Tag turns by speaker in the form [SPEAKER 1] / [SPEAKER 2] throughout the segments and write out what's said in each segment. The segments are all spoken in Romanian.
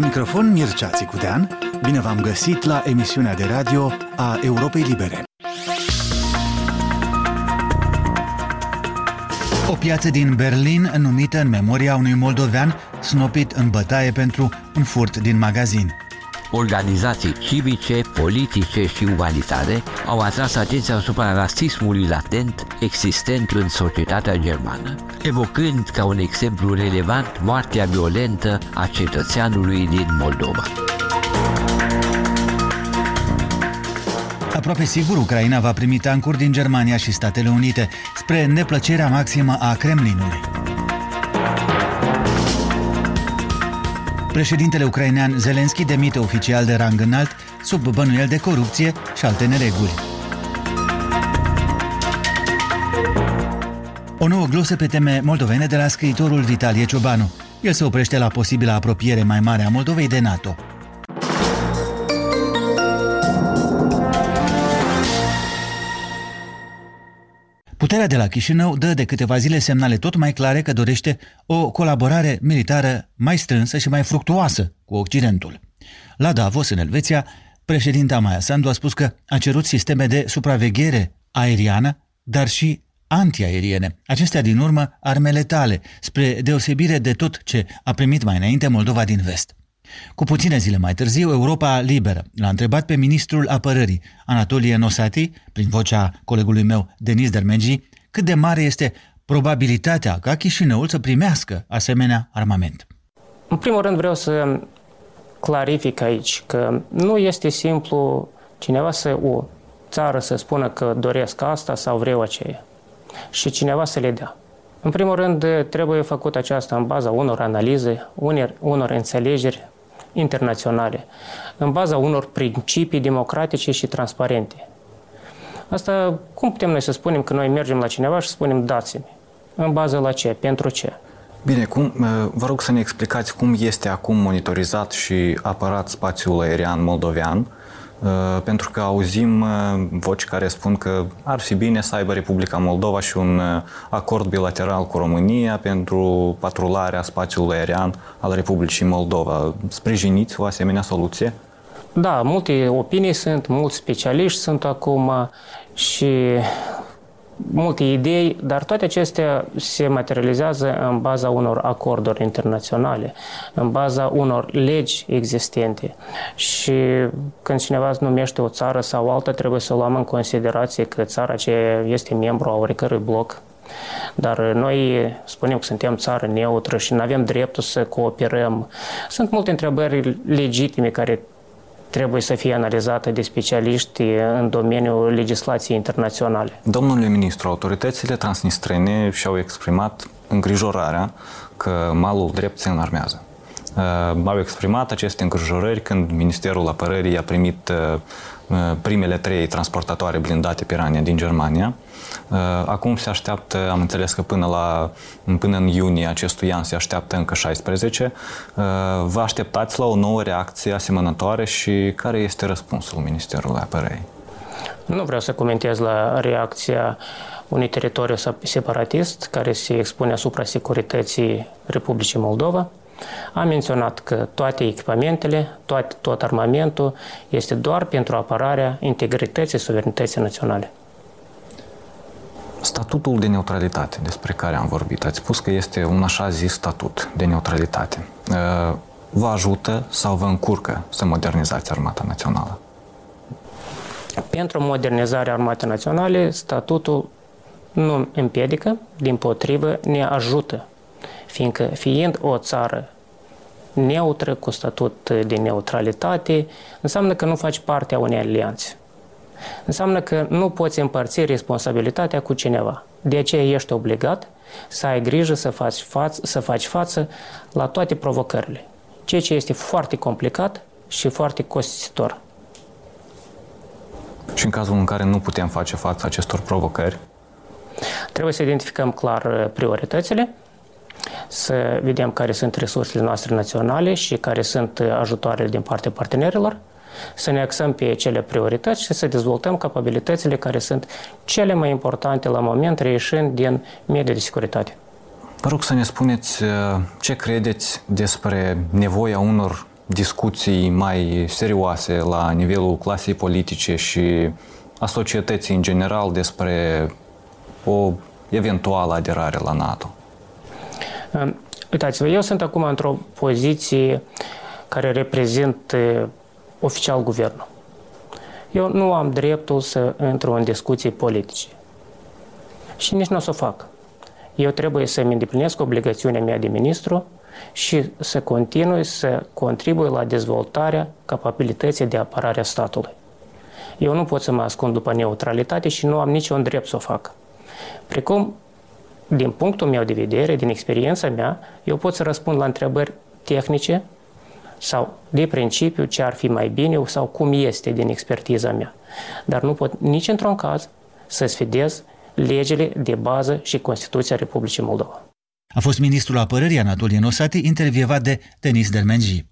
[SPEAKER 1] microfon Mircea Țicudean, bine v-am găsit la emisiunea de radio a Europei Libere. O piață din Berlin numită în memoria unui moldovean snopit în bătaie pentru un furt din magazin.
[SPEAKER 2] Organizații civice, politice și umanitare au atras atenția asupra rasismului latent existent în societatea germană, evocând ca un exemplu relevant moartea violentă a cetățeanului din Moldova.
[SPEAKER 1] Aproape sigur, Ucraina va primi tancuri din Germania și Statele Unite, spre neplăcerea maximă a Kremlinului. Președintele ucrainean Zelenski demite oficial de rang înalt sub bănuiel de corupție și alte nereguli. O nouă glosă pe teme moldovene de la scriitorul Vitalie Ciobanu. El se oprește la posibilă apropiere mai mare a Moldovei de NATO. Puterea de la Chișinău dă de câteva zile semnale tot mai clare că dorește o colaborare militară mai strânsă și mai fructuoasă cu Occidentul. La Davos, în Elveția, președinta Maia Sandu a spus că a cerut sisteme de supraveghere aeriană, dar și antiaeriene. Acestea din urmă arme letale, spre deosebire de tot ce a primit mai înainte Moldova din vest. Cu puține zile mai târziu, Europa Liberă l-a întrebat pe ministrul apărării, Anatolie Nosati, prin vocea colegului meu, Denis Dermengi, cât de mare este probabilitatea ca Chișinăul să primească asemenea armament.
[SPEAKER 3] În primul rând vreau să clarific aici că nu este simplu cineva să o țară să spună că doresc asta sau vreau aceea și cineva să le dea. În primul rând, trebuie făcut aceasta în baza unor analize, unor, unor înțelegeri internaționale, în baza unor principii democratice și transparente. Asta, cum putem noi să spunem că noi mergem la cineva și spunem dați-mi? În bază la ce? Pentru ce?
[SPEAKER 4] Bine, cum, vă rog să ne explicați cum este acum monitorizat și apărat spațiul aerian moldovean, Uh, pentru că auzim uh, voci care spun că ar fi bine să aibă Republica Moldova și un uh, acord bilateral cu România pentru patrularea spațiului aerian al Republicii Moldova. Sprijiniți o asemenea soluție?
[SPEAKER 3] Da, multe opinii sunt, mulți specialiști sunt acum și multe idei, dar toate acestea se materializează în baza unor acorduri internaționale, în baza unor legi existente. Și când cineva numește o țară sau alta, trebuie să luăm în considerație că țara aceea este membru a oricărui bloc dar noi spunem că suntem țară neutră și nu avem dreptul să cooperăm. Sunt multe întrebări legitime care trebuie să fie analizată de specialiști în domeniul legislației internaționale.
[SPEAKER 4] Domnule ministru, autoritățile transnistrene și-au exprimat îngrijorarea că malul drept se înarmează. Uh, au exprimat aceste îngrijorări când Ministerul Apărării a primit uh, uh, primele trei transportatoare blindate Pirania din Germania, Uh, acum se așteaptă, am înțeles că până, la, până în iunie acestui an se așteaptă încă 16. Uh, vă așteptați la o nouă reacție asemănătoare și care este răspunsul Ministerului Apărării?
[SPEAKER 3] Nu vreau să comentez la reacția unui teritoriu separatist care se expune asupra securității Republicii Moldova. Am menționat că toate echipamentele, toate, tot armamentul este doar pentru apărarea integrității suverenității naționale.
[SPEAKER 4] Statutul de neutralitate despre care am vorbit, ați spus că este un așa zis statut de neutralitate. Uh, vă ajută sau vă încurcă să modernizați Armata Națională?
[SPEAKER 3] Pentru modernizarea Armatei Naționale, statutul nu împiedică, din potrivă ne ajută, fiindcă fiind o țară neutră, cu statut de neutralitate, înseamnă că nu faci parte a unei alianțe. Înseamnă că nu poți împărți responsabilitatea cu cineva. De aceea ești obligat să ai grijă să faci față, să faci față la toate provocările. Ceea ce este foarte complicat și foarte costisitor.
[SPEAKER 4] Și în cazul în care nu putem face față acestor provocări?
[SPEAKER 3] Trebuie să identificăm clar uh, prioritățile, să vedem care sunt resursele noastre naționale și care sunt uh, ajutoarele din partea partenerilor, să ne axăm pe cele priorități și să dezvoltăm capabilitățile care sunt cele mai importante la moment, reieșind din media de securitate.
[SPEAKER 4] Vă rog să ne spuneți uh, ce credeți despre nevoia unor discuții mai serioase la nivelul clasei politice și a societății în general despre o eventuală aderare la NATO?
[SPEAKER 3] Uitați-vă, eu sunt acum într-o poziție care reprezint oficial guvernul. Eu nu am dreptul să intru în discuții politice. Și nici nu o să o fac. Eu trebuie să-mi îndeplinesc obligațiunea mea de ministru și să continui să contribui la dezvoltarea capabilității de apărare a statului. Eu nu pot să mă ascund după neutralitate și nu am niciun drept să o fac. Precum, din punctul meu de vedere, din experiența mea, eu pot să răspund la întrebări tehnice sau de principiu ce ar fi mai bine sau cum este din expertiza mea. Dar nu pot nici într-un caz să sfidez legile de bază și Constituția Republicii Moldova.
[SPEAKER 1] A fost ministrul apărării Anatolie Nosati, intervievat de Denis Dermenji.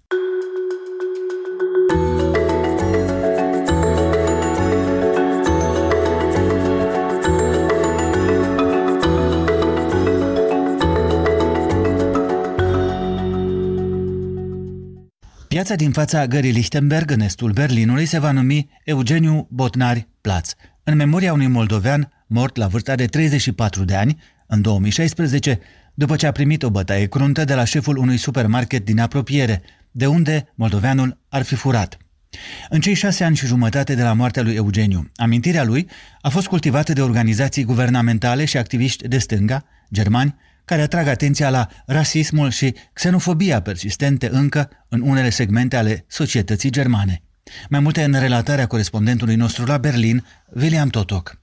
[SPEAKER 1] Piața din fața gării Lichtenberg, în estul Berlinului, se va numi Eugeniu Botnari Plaț, în memoria unui moldovean mort la vârsta de 34 de ani, în 2016, după ce a primit o bătaie cruntă de la șeful unui supermarket din apropiere, de unde moldoveanul ar fi furat. În cei șase ani și jumătate de la moartea lui Eugeniu, amintirea lui a fost cultivată de organizații guvernamentale și activiști de stânga, germani, care atrag atenția la rasismul și xenofobia persistente încă în unele segmente ale societății germane. Mai multe în relatarea corespondentului nostru la Berlin, William Totok.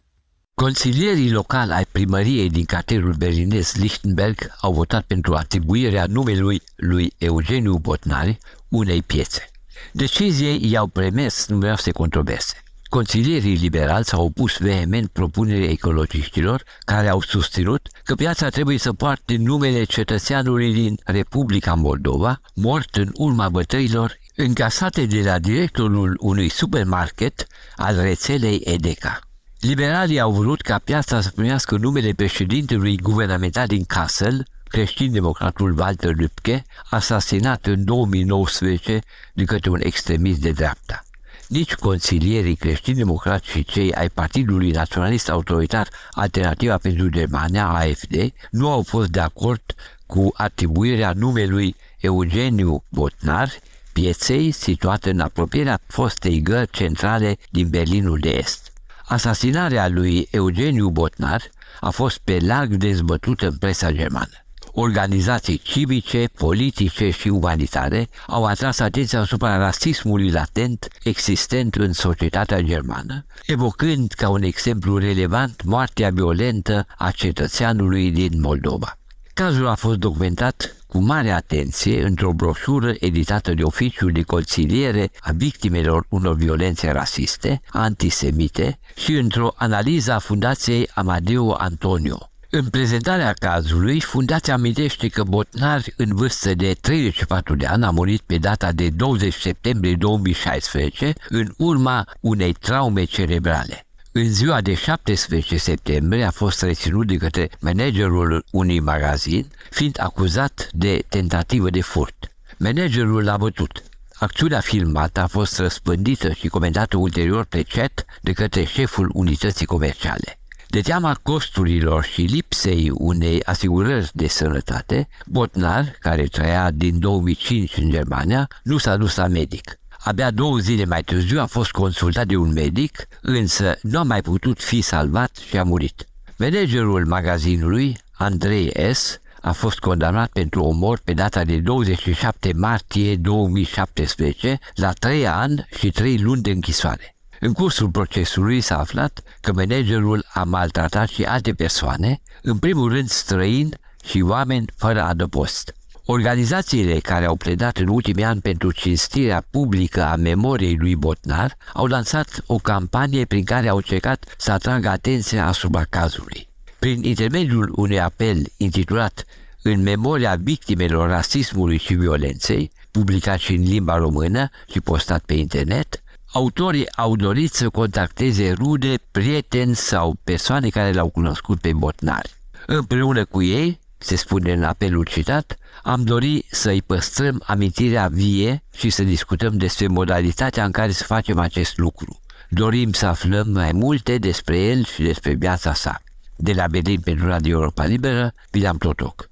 [SPEAKER 2] Consilierii locali ai primăriei din cartierul berlinez Lichtenberg au votat pentru atribuirea numelui lui Eugeniu Botnari unei piețe. Deciziei i-au premes numeroase controverse. Consilierii liberali s-au opus vehement propunerii ecologiștilor care au susținut că piața trebuie să poarte numele cetățeanului din Republica Moldova, mort în urma bătăilor încasate de la directorul unui supermarket al rețelei Edeca. Liberalii au vrut ca piața să primească numele președintelui guvernamental din Kassel, creștin-democratul Walter Lübke, asasinat în 2019 de către un extremist de dreapta. Nici consilierii creștini-democrați și cei ai Partidului Naționalist Autoritar Alternativa pentru Germania, AFD, nu au fost de acord cu atribuirea numelui Eugeniu Botnar, pieței situate în apropierea fostei gări centrale din Berlinul de Est. Asasinarea lui Eugeniu Botnar a fost pe larg dezbătută în presa germană. Organizații civice, politice și umanitare au atras atenția asupra rasismului latent existent în societatea germană, evocând ca un exemplu relevant moartea violentă a cetățeanului din Moldova. Cazul a fost documentat cu mare atenție într-o broșură editată de oficiul de conciliere a victimelor unor violențe rasiste, antisemite și într-o analiză a Fundației Amadeo Antonio. În prezentarea cazului, fundația amintește că Botnar, în vârstă de 34 de ani, a murit pe data de 20 septembrie 2016 în urma unei traume cerebrale. În ziua de 17 septembrie a fost reținut de către managerul unui magazin, fiind acuzat de tentativă de furt. Managerul l-a bătut. Acțiunea filmată a fost răspândită și comentată ulterior pe chat de către șeful unității comerciale. De teama costurilor și lipsei unei asigurări de sănătate, Botnar, care trăia din 2005 în Germania, nu s-a dus la medic. Abia două zile mai târziu a fost consultat de un medic, însă nu a mai putut fi salvat și a murit. Managerul magazinului, Andrei S., a fost condamnat pentru omor pe data de 27 martie 2017 la 3 ani și 3 luni de închisoare. În cursul procesului s-a aflat că managerul a maltratat și alte persoane, în primul rând străini și oameni fără adăpost. Organizațiile care au pledat în ultimii ani pentru cinstirea publică a memoriei lui Botnar au lansat o campanie prin care au încercat să atragă atenția asupra cazului. Prin intermediul unui apel intitulat În memoria victimelor rasismului și violenței, publicat și în limba română și postat pe internet, autorii au dorit să contacteze rude, prieteni sau persoane care l-au cunoscut pe Botnar. Împreună cu ei, se spune în apelul citat, am dori să-i păstrăm amintirea vie și să discutăm despre modalitatea în care să facem acest lucru. Dorim să aflăm mai multe despre el și despre viața sa. De la Berlin pentru Radio Europa Liberă, William Totoc.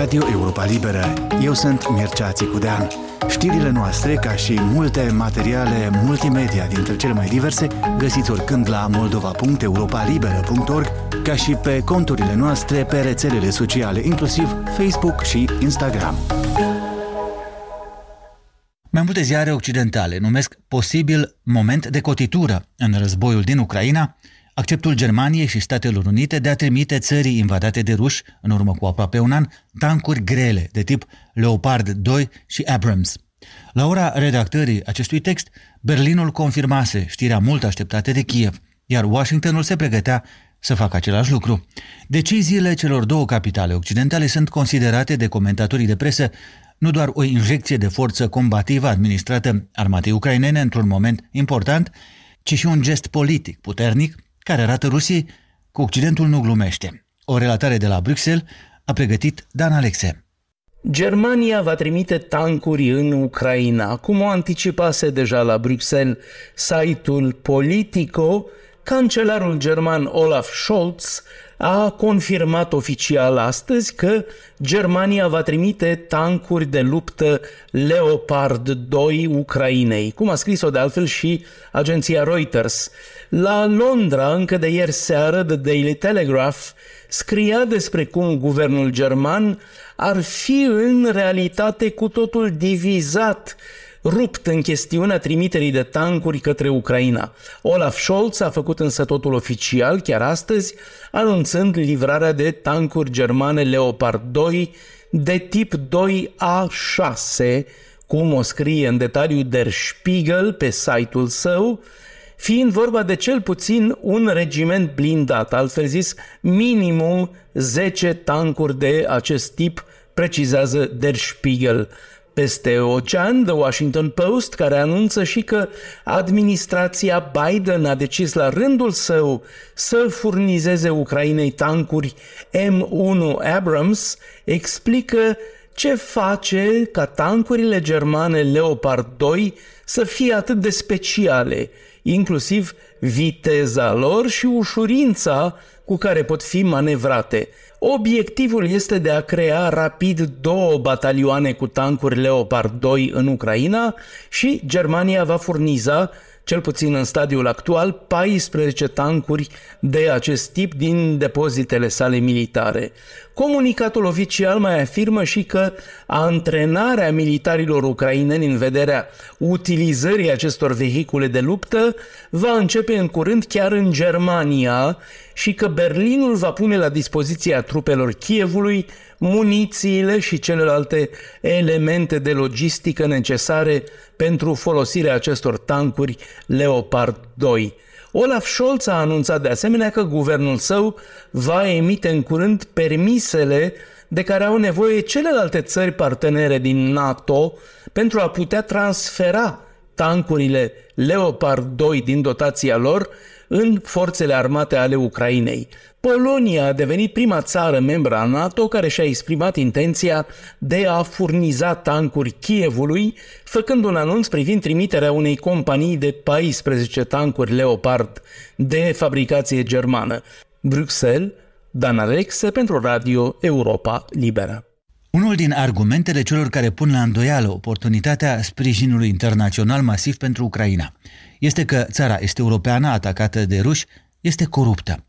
[SPEAKER 1] Radio Europa Liberă. Eu sunt Mircea Țicudean. Știrile noastre, ca și multe materiale multimedia dintre cele mai diverse, găsiți oricând la moldova.europalibera.org, ca și pe conturile noastre pe rețelele sociale, inclusiv Facebook și Instagram. Mai multe ziare occidentale numesc posibil moment de cotitură în războiul din Ucraina, acceptul Germaniei și Statelor Unite de a trimite țării invadate de ruși, în urmă cu aproape un an, tancuri grele de tip Leopard 2 și Abrams. La ora redactării acestui text, Berlinul confirmase știrea mult așteptată de Kiev, iar Washingtonul se pregătea să facă același lucru. Deciziile celor două capitale occidentale sunt considerate de comentatorii de presă nu doar o injecție de forță combativă administrată armatei ucrainene într-un moment important, ci și un gest politic puternic care arată Rusiei că Occidentul nu glumește. O relatare de la Bruxelles a pregătit Dan Alexe.
[SPEAKER 5] Germania va trimite tancuri în Ucraina, cum o anticipase deja la Bruxelles site-ul Politico, cancelarul german Olaf Scholz a confirmat oficial astăzi că Germania va trimite tancuri de luptă Leopard 2 Ucrainei, cum a scris-o de altfel și agenția Reuters. La Londra, încă de ieri seară, The Daily Telegraph scria despre cum guvernul german ar fi în realitate cu totul divizat rupt în chestiunea trimiterii de tancuri către Ucraina. Olaf Scholz a făcut însă totul oficial chiar astăzi, anunțând livrarea de tancuri germane Leopard 2 de tip 2A6, cum o scrie în detaliu Der Spiegel pe site-ul său, fiind vorba de cel puțin un regiment blindat, altfel zis minimum 10 tancuri de acest tip, precizează Der Spiegel peste ocean, The Washington Post, care anunță și că administrația Biden a decis la rândul său să furnizeze Ucrainei tancuri M1 Abrams, explică ce face ca tancurile germane Leopard 2 să fie atât de speciale, inclusiv viteza lor și ușurința cu care pot fi manevrate – Obiectivul este de a crea rapid două batalioane cu tancuri Leopard 2 în Ucraina și Germania va furniza cel puțin în stadiul actual, 14 tancuri de acest tip din depozitele sale militare. Comunicatul oficial mai afirmă și că antrenarea militarilor ucraineni în vederea utilizării acestor vehicule de luptă va începe în curând chiar în Germania și că Berlinul va pune la dispoziția trupelor Kievului munițiile și celelalte elemente de logistică necesare pentru folosirea acestor tancuri Leopard 2. Olaf Scholz a anunțat de asemenea că guvernul său va emite în curând permisele de care au nevoie celelalte țări partenere din NATO pentru a putea transfera tancurile Leopard 2 din dotația lor în forțele armate ale Ucrainei. Polonia a devenit prima țară membră a NATO care și-a exprimat intenția de a furniza tancuri Kievului, făcând un anunț privind trimiterea unei companii de 14 tancuri Leopard de fabricație germană. Bruxelles, Dan Alexe pentru Radio Europa Liberă.
[SPEAKER 1] Unul din argumentele celor care pun la îndoială oportunitatea sprijinului internațional masiv pentru Ucraina este că țara este europeană atacată de ruși este coruptă.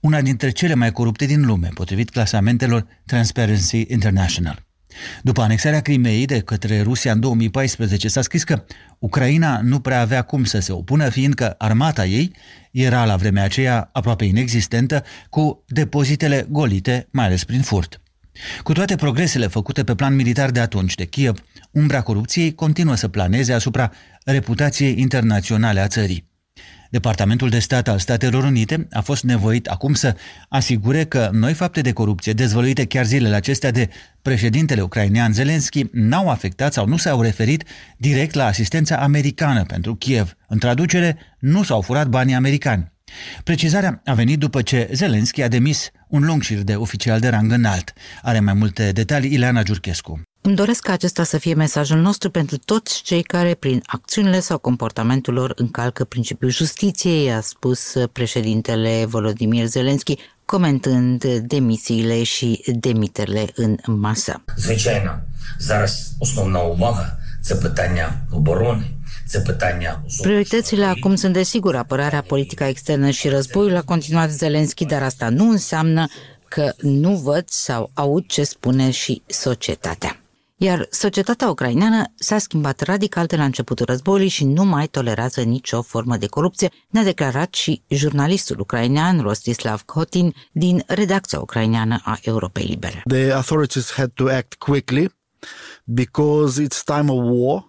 [SPEAKER 1] Una dintre cele mai corupte din lume, potrivit clasamentelor Transparency International. După anexarea Crimeei de către Rusia în 2014, s-a scris că Ucraina nu prea avea cum să se opună, fiindcă armata ei era la vremea aceea aproape inexistentă, cu depozitele golite, mai ales prin furt. Cu toate progresele făcute pe plan militar de atunci de Kiev, umbra corupției continuă să planeze asupra reputației internaționale a țării. Departamentul de stat al Statelor Unite a fost nevoit acum să asigure că noi fapte de corupție dezvăluite chiar zilele acestea de președintele ucrainean Zelensky n-au afectat sau nu s-au referit direct la asistența americană pentru Kiev. În traducere, nu s-au furat banii americani. Precizarea a venit după ce Zelenski a demis un lung șir de oficial de rang înalt. Are mai multe detalii Ileana Giurchescu.
[SPEAKER 6] Îmi doresc ca acesta să fie mesajul nostru pentru toți cei care, prin acțiunile sau comportamentul lor, încalcă principiul justiției, a spus președintele Volodymyr Zelensky, comentând demisiile și demiterile în masă.
[SPEAKER 7] Звичайно, зараз основна увага це питання оборони.
[SPEAKER 6] Prioritățile acum sunt desigur apărarea, politica externă și războiul, a continuat Zelenski, dar asta nu înseamnă că nu văd sau aud ce spune și societatea. Iar societatea ucraineană s-a schimbat radical de la începutul războiului și nu mai tolerează nicio formă de corupție, ne-a declarat și jurnalistul ucrainean Rostislav Kotin din redacția ucraineană a Europei Libere.
[SPEAKER 8] The authorities had to act quickly because it's time of war.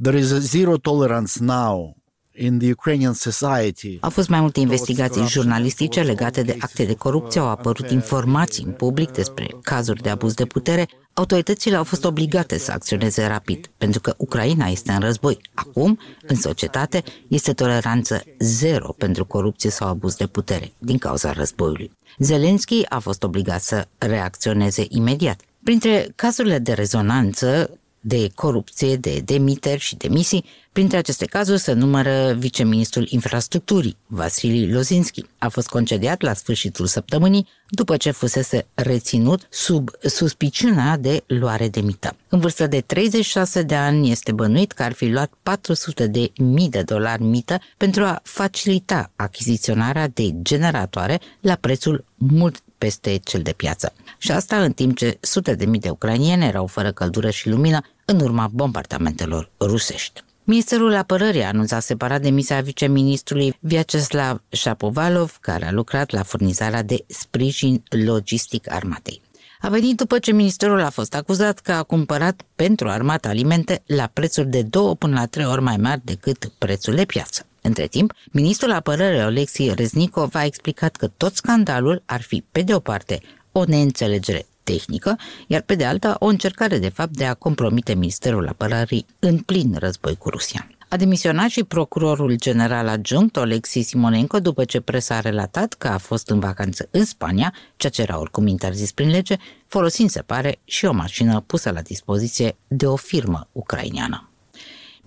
[SPEAKER 8] There is a zero tolerance now in the Ukrainian society.
[SPEAKER 6] Au fost mai multe investigații jurnalistice legate de acte de corupție, au apărut informații în public despre cazuri de abuz de putere. Autoritățile au fost obligate să acționeze rapid, pentru că Ucraina este în război. Acum, în societate, este toleranță zero pentru corupție sau abuz de putere, din cauza războiului. Zelensky a fost obligat să reacționeze imediat. Printre cazurile de rezonanță de corupție, de demiteri și demisii. Printre aceste cazuri se numără viceministrul infrastructurii, Vasili Lozinski. A fost concediat la sfârșitul săptămânii după ce fusese reținut sub suspiciunea de luare de mită. În vârstă de 36 de ani este bănuit că ar fi luat 400 de mii de dolari mită pentru a facilita achiziționarea de generatoare la prețul mult peste cel de piață. Și asta în timp ce sute de mii de ucrainieni erau fără căldură și lumină în urma bombardamentelor rusești. Ministerul Apărării a anunțat separat demisia viceministrului Vyacheslav Shapovalov, care a lucrat la furnizarea de sprijin logistic armatei. A venit după ce ministerul a fost acuzat că a cumpărat pentru armată alimente la prețuri de două până la trei ori mai mari decât prețul de piață. Între timp, ministrul apărării Alexei Reznikov a explicat că tot scandalul ar fi, pe de o parte, o neînțelegere tehnică, iar pe de alta o încercare de fapt de a compromite Ministerul Apărării în plin război cu Rusia. A demisionat și procurorul general adjunct Alexis Simonenko după ce presa a relatat că a fost în vacanță în Spania, ceea ce era oricum interzis prin lege, folosind, se pare, și o mașină pusă la dispoziție de o firmă ucraineană.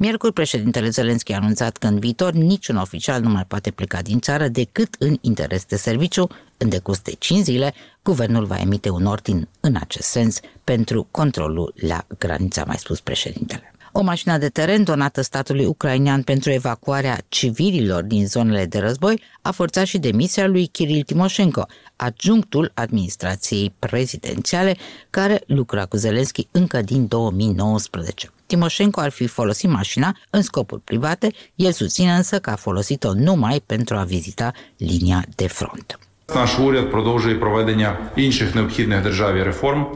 [SPEAKER 6] Miercuri, președintele Zelenski a anunțat că în viitor niciun oficial nu mai poate pleca din țară decât în interes de serviciu. În decurs de 5 zile, guvernul va emite un ordin în acest sens pentru controlul la granița, mai spus președintele. O mașină de teren donată statului ucrainean pentru evacuarea civililor din zonele de război a forțat și demisia lui Kiril Timoshenko, adjunctul administrației prezidențiale, care lucra cu Zelenski încă din 2019. Timoșenko ar fi folosit mașina în scopuri private, el susține însă că a folosit-o numai pentru a vizita linia de front.
[SPEAKER 9] Наш уряд продовжує проведення інших необхідних державі реформ.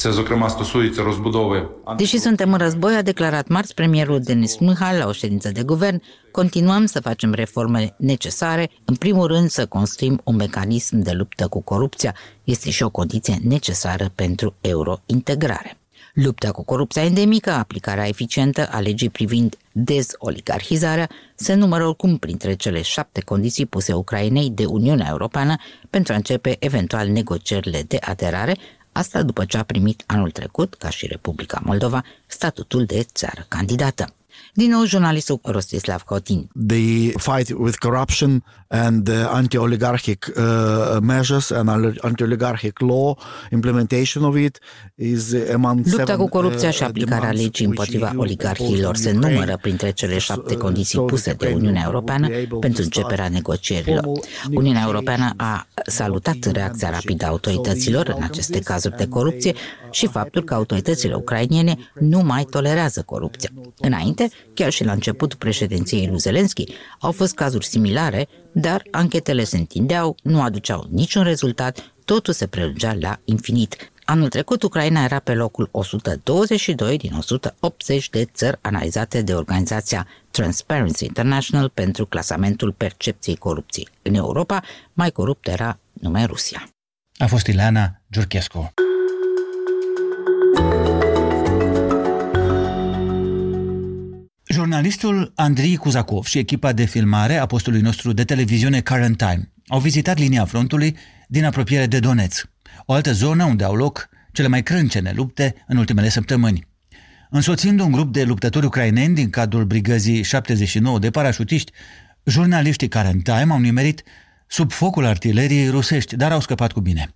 [SPEAKER 9] Це, зокрема, стосується розбудови.
[SPEAKER 6] Deși suntem în război, a declarat marți premierul Denis Mihal la o ședință de guvern, continuăm să facem reforme necesare, în primul rând să construim un mecanism de luptă cu corupția, este și o condiție necesară pentru eurointegrare. Lupta cu corupția endemică, aplicarea eficientă a legii privind dezoligarhizarea, se numără oricum printre cele șapte condiții puse Ucrainei de Uniunea Europeană pentru a începe eventual negocierile de aderare, asta după ce a primit anul trecut, ca și Republica Moldova, statutul de țară candidată. Din nou, jurnalistul Rostislav Kotin.
[SPEAKER 8] The fight with corruption and the anti-oligarchic uh, measures and anti-oligarchic law, implementation of it is among
[SPEAKER 6] Lupta cu corupția și uh, aplicarea legii împotriva oligarhilor se numără printre cele șapte condiții puse de Uniunea Europeană pentru începerea negocierilor. Uniunea Europeană a salutat reacția rapidă a autorităților în aceste cazuri de corupție și faptul că autoritățile ucrainiene nu mai tolerează corupția. Înainte, chiar și la începutul președinției lui Zelenski, au fost cazuri similare, dar anchetele se întindeau, nu aduceau niciun rezultat, totul se prelungea la infinit. Anul trecut, Ucraina era pe locul 122 din 180 de țări analizate de organizația Transparency International pentru clasamentul percepției corupției. În Europa, mai corupt era numai Rusia.
[SPEAKER 1] A fost Ileana Giurchescu. Jurnalistul Andrei Kuzakov și echipa de filmare a postului nostru de televiziune Current Time au vizitat linia frontului din apropiere de Donetsk, o altă zonă unde au loc cele mai crâncene lupte în ultimele săptămâni. Însoțind un grup de luptători ucraineni din cadrul brigăzii 79 de parașutiști, jurnaliștii Current Time au nimerit sub focul artileriei rusești, dar au scăpat cu bine.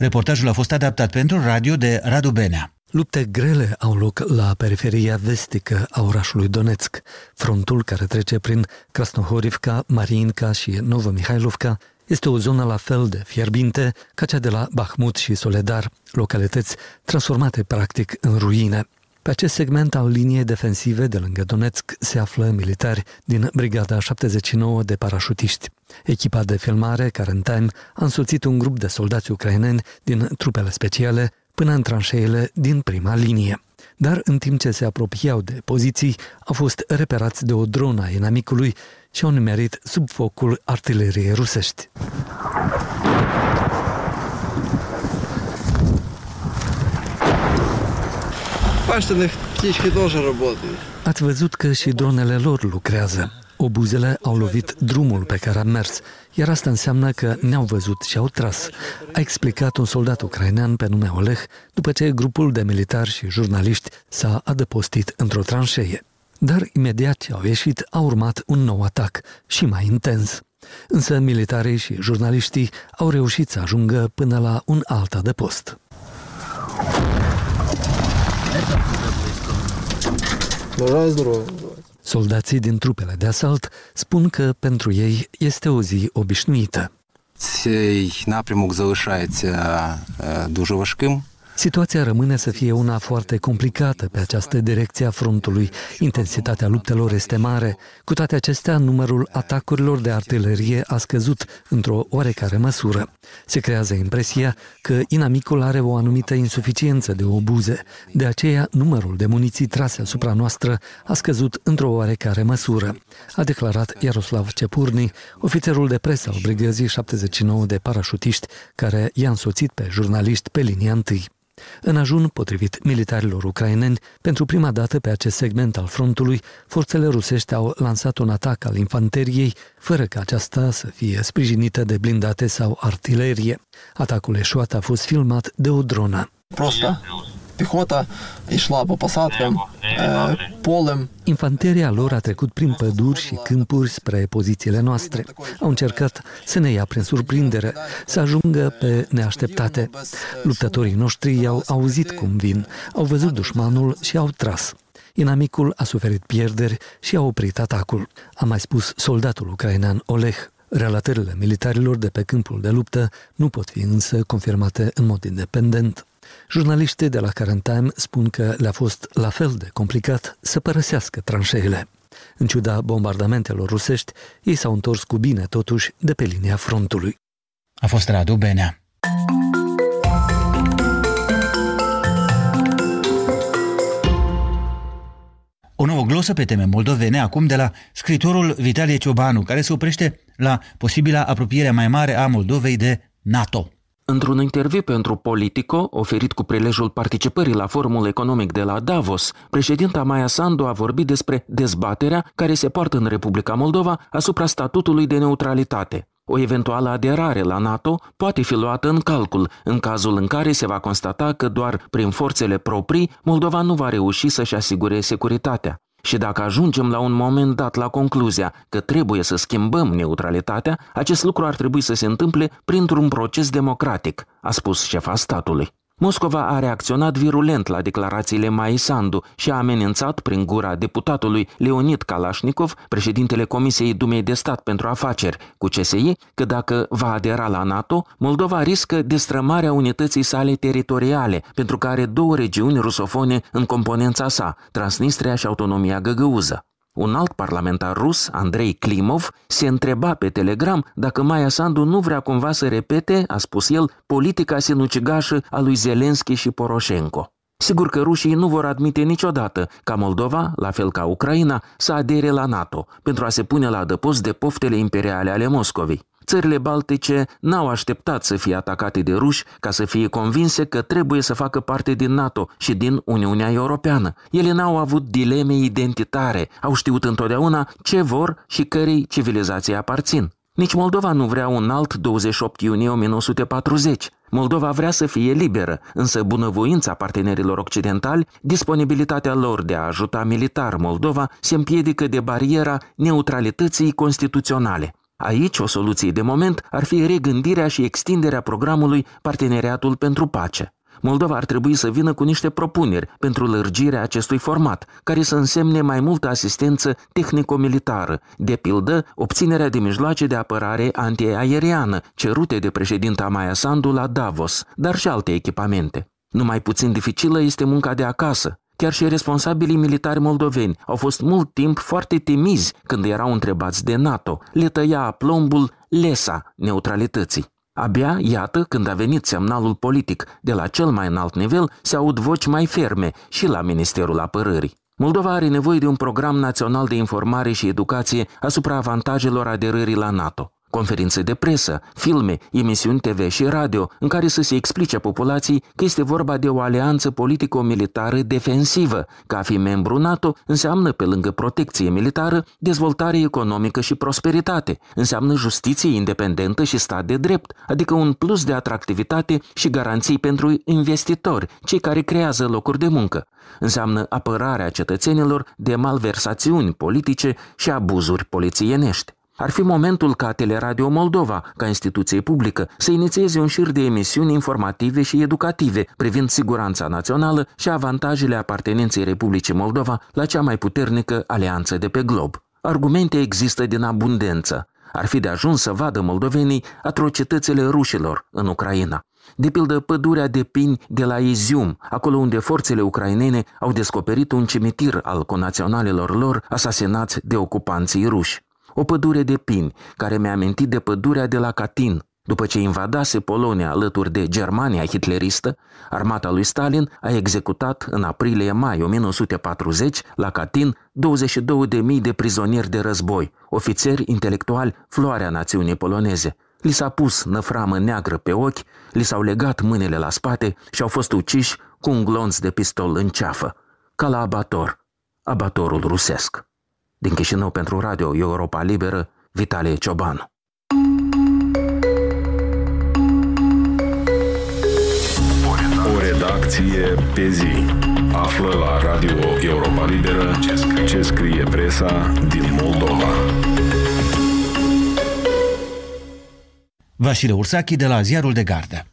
[SPEAKER 1] Reportajul a fost adaptat pentru radio de Radu Benea.
[SPEAKER 10] Lupte grele au loc la periferia vestică a orașului Donetsk. Frontul care trece prin Krasnohorivka, Mariinka și Novomihailovka este o zonă la fel de fierbinte ca cea de la Bahmut și Soledar, localități transformate practic în ruine. Pe acest segment al liniei defensive de lângă Donetsk se află militari din Brigada 79 de parașutiști. Echipa de filmare, care în time, a însoțit un grup de soldați ucraineni din trupele speciale până în tranșeele din prima linie. Dar în timp ce se apropiau de poziții, au fost reperați de o dronă a inamicului și au nimerit sub focul artileriei rusești. Ați văzut că și dronele lor lucrează. Obuzele au lovit drumul pe care am mers, iar asta înseamnă că ne-au văzut și au tras, a explicat un soldat ucrainean pe nume Oleg, după ce grupul de militari și jurnaliști s-a adăpostit într-o tranșeie. Dar imediat ce au ieșit, a urmat un nou atac, și mai intens. Însă militarii și jurnaliștii au reușit să ajungă până la un alt adăpost. Soldații din trupele de asalt spun că pentru ei este o zi obișnuită.
[SPEAKER 11] Цей напрямок залишається дуже важким.
[SPEAKER 10] Situația rămâne să fie una foarte complicată pe această direcție a frontului. Intensitatea luptelor este mare. Cu toate acestea, numărul atacurilor de artilerie a scăzut într-o oarecare măsură. Se creează impresia că inamicul are o anumită insuficiență de obuze. De aceea, numărul de muniții trase asupra noastră a scăzut într-o oarecare măsură, a declarat Iaroslav Cepurni, ofițerul de presă al Brigăzii 79 de parașutiști, care i-a însoțit pe jurnaliști pe linia întâi. În ajun, potrivit militarilor ucraineni, pentru prima dată pe acest segment al frontului, forțele rusești au lansat un atac al infanteriei, fără ca aceasta să fie sprijinită de blindate sau artilerie. Atacul eșuat a fost filmat de o dronă.
[SPEAKER 12] Prosta pehota ieșla pe посадкам, polem.
[SPEAKER 10] Infanteria lor a trecut prin păduri și câmpuri spre pozițiile noastre. Au încercat să ne ia prin surprindere, să ajungă pe neașteptate. Luptătorii noștri i-au auzit cum vin, au văzut dușmanul și au tras. Inamicul a suferit pierderi și a oprit atacul, a mai spus soldatul ucrainean Oleg. Relatările militarilor de pe câmpul de luptă nu pot fi însă confirmate în mod independent. Jurnaliștii de la Current Time spun că le-a fost la fel de complicat să părăsească tranșeile. În ciuda bombardamentelor rusești, ei s-au întors cu bine totuși de pe linia frontului.
[SPEAKER 1] A fost Radu Benea. O nouă glosă pe teme moldovene acum de la scritorul Vitalie Ciobanu, care se oprește la posibila apropiere mai mare a Moldovei de NATO.
[SPEAKER 13] Într-un interviu pentru Politico, oferit cu prilejul participării la forumul economic de la Davos, președinta Maia Sandu a vorbit despre dezbaterea care se poartă în Republica Moldova asupra statutului de neutralitate. O eventuală aderare la NATO poate fi luată în calcul în cazul în care se va constata că doar prin forțele proprii Moldova nu va reuși să-și asigure securitatea. Și dacă ajungem la un moment dat la concluzia că trebuie să schimbăm neutralitatea, acest lucru ar trebui să se întâmple printr-un proces democratic, a spus șefa statului. Moscova a reacționat virulent la declarațiile Mai Sandu și a amenințat prin gura deputatului Leonid Kalashnikov, președintele Comisiei Dumei de Stat pentru Afaceri cu CSI, că dacă va adera la NATO, Moldova riscă destrămarea unității sale teritoriale, pentru că are două regiuni rusofone în componența sa, Transnistria și autonomia găgăuză. Un alt parlamentar rus, Andrei Klimov, se întreba pe Telegram dacă Maia Sandu nu vrea cumva să repete, a spus el, politica sinucigașă a lui Zelenski și Poroșenko. Sigur că rușii nu vor admite niciodată ca Moldova, la fel ca Ucraina, să adere la NATO, pentru a se pune la adăpost de poftele imperiale ale Moscovei. Țările baltice n-au așteptat să fie atacate de ruși ca să fie convinse că trebuie să facă parte din NATO și din Uniunea Europeană. Ele n-au avut dileme identitare, au știut întotdeauna ce vor și cărei civilizații aparțin. Nici Moldova nu vrea un alt 28 iunie 1940. Moldova vrea să fie liberă, însă bunăvoința partenerilor occidentali, disponibilitatea lor de a ajuta militar Moldova se împiedică de bariera neutralității constituționale. Aici, o soluție de moment ar fi regândirea și extinderea programului Parteneriatul pentru Pace. Moldova ar trebui să vină cu niște propuneri pentru lărgirea acestui format, care să însemne mai multă asistență tehnico-militară, de pildă obținerea de mijloace de apărare antiaeriană cerute de președinta Maia Sandu la Davos, dar și alte echipamente. Numai puțin dificilă este munca de acasă. Chiar și responsabilii militari moldoveni au fost mult timp foarte timizi când erau întrebați de NATO. Le tăia plombul lesa neutralității. Abia, iată, când a venit semnalul politic de la cel mai înalt nivel, se aud voci mai ferme și la Ministerul Apărării. Moldova are nevoie de un program național de informare și educație asupra avantajelor aderării la NATO conferințe de presă, filme, emisiuni TV și radio, în care să se explice populației că este vorba de o alianță politico-militară defensivă, că a fi membru NATO înseamnă, pe lângă protecție militară, dezvoltare economică și prosperitate, înseamnă justiție independentă și stat de drept, adică un plus de atractivitate și garanții pentru investitori, cei care creează locuri de muncă. Înseamnă apărarea cetățenilor de malversațiuni politice și abuzuri polițienești. Ar fi momentul ca Teleradio Moldova, ca instituție publică, să inițieze un șir de emisiuni informative și educative privind siguranța națională și avantajele apartenenței Republicii Moldova la cea mai puternică alianță de pe glob. Argumente există din abundență. Ar fi de ajuns să vadă moldovenii atrocitățile rușilor în Ucraina. De pildă, pădurea de pini de la Izium, acolo unde forțele ucrainene au descoperit un cimitir al conaționalilor lor asasinați de ocupanții ruși. O pădure de pini, care mi-a amintit de pădurea de la Catin. După ce invadase Polonia alături de Germania hitleristă, armata lui Stalin a executat în aprilie-mai 1940 la Catin 22.000 de prizonieri de război, ofițeri intelectuali floarea națiunii poloneze. Li s-a pus năframă neagră pe ochi, li s-au legat mâinile la spate și au fost uciși cu un glonț de pistol în ceafă, ca la abator, abatorul rusesc. Din Chișinău pentru Radio Europa Liberă, Vitalie Ciobanu.
[SPEAKER 14] O redacție pe zi. Află la Radio Europa Liberă ce scrie presa din Moldova.
[SPEAKER 1] Vasile Ursachi de la Ziarul de Gardă.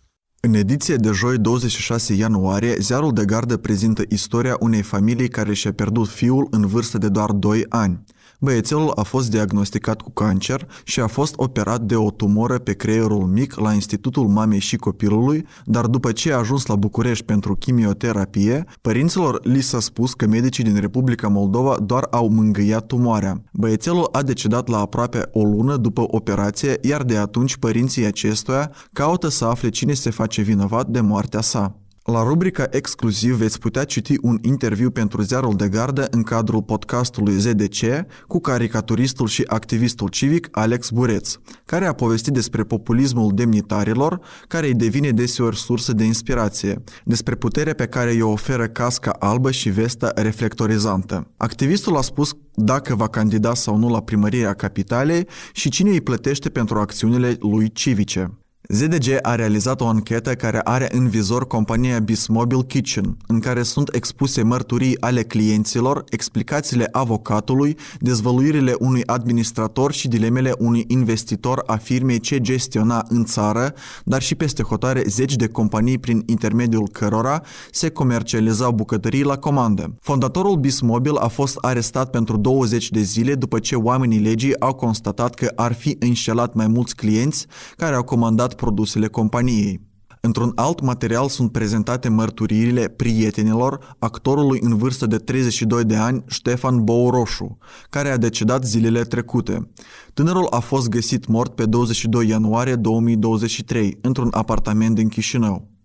[SPEAKER 15] În ediție de joi 26 ianuarie, Ziarul de Gardă prezintă istoria unei familii care și-a pierdut fiul în vârstă de doar 2 ani. Băiețelul a fost diagnosticat cu cancer și a fost operat de o tumoră pe creierul mic la Institutul Mamei și Copilului, dar după ce a ajuns la București pentru chimioterapie, părinților li s-a spus că medicii din Republica Moldova doar au mângâiat tumoarea. Băiețelul a decedat la aproape o lună după operație, iar de atunci părinții acestuia caută să afle cine se face vinovat de moartea sa. La rubrica exclusiv veți putea citi un interviu pentru ziarul de gardă în cadrul podcastului ZDC cu caricaturistul și activistul civic Alex Bureț, care a povestit despre populismul demnitarilor, care îi devine deseori sursă de inspirație, despre puterea pe care îi oferă casca albă și vesta reflectorizantă. Activistul a spus dacă va candida sau nu la primărirea capitalei și cine îi plătește pentru acțiunile lui civice. ZDG a realizat o anchetă care are în vizor compania Bismobile Kitchen, în care sunt expuse mărturii ale clienților, explicațiile avocatului, dezvăluirile unui administrator și dilemele unui investitor a firmei ce gestiona în țară, dar și peste hotare zeci de companii prin intermediul cărora se comercializau bucătării la comandă. Fondatorul Bismobile a fost arestat pentru 20 de zile după ce oamenii legii au constatat că ar fi înșelat mai mulți clienți care au comandat produsele companiei. Într-un alt material sunt prezentate mărturiile prietenilor actorului în vârstă de 32 de ani, Ștefan Bouroșu, care a decedat zilele trecute. Tânărul a fost găsit mort pe 22 ianuarie 2023 într-un apartament din Chișinău.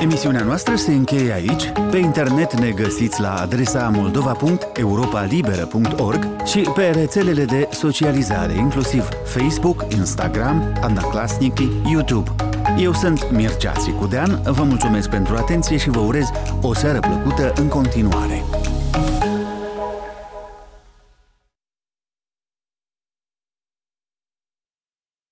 [SPEAKER 16] Emisiunea noastră se încheie aici. Pe internet ne găsiți la adresa moldova.europalibera.org și pe rețelele de socializare, inclusiv Facebook, Instagram, Anaclasniki, YouTube. Eu sunt Mircea Sicudean, vă mulțumesc pentru atenție și vă urez o seară plăcută în continuare.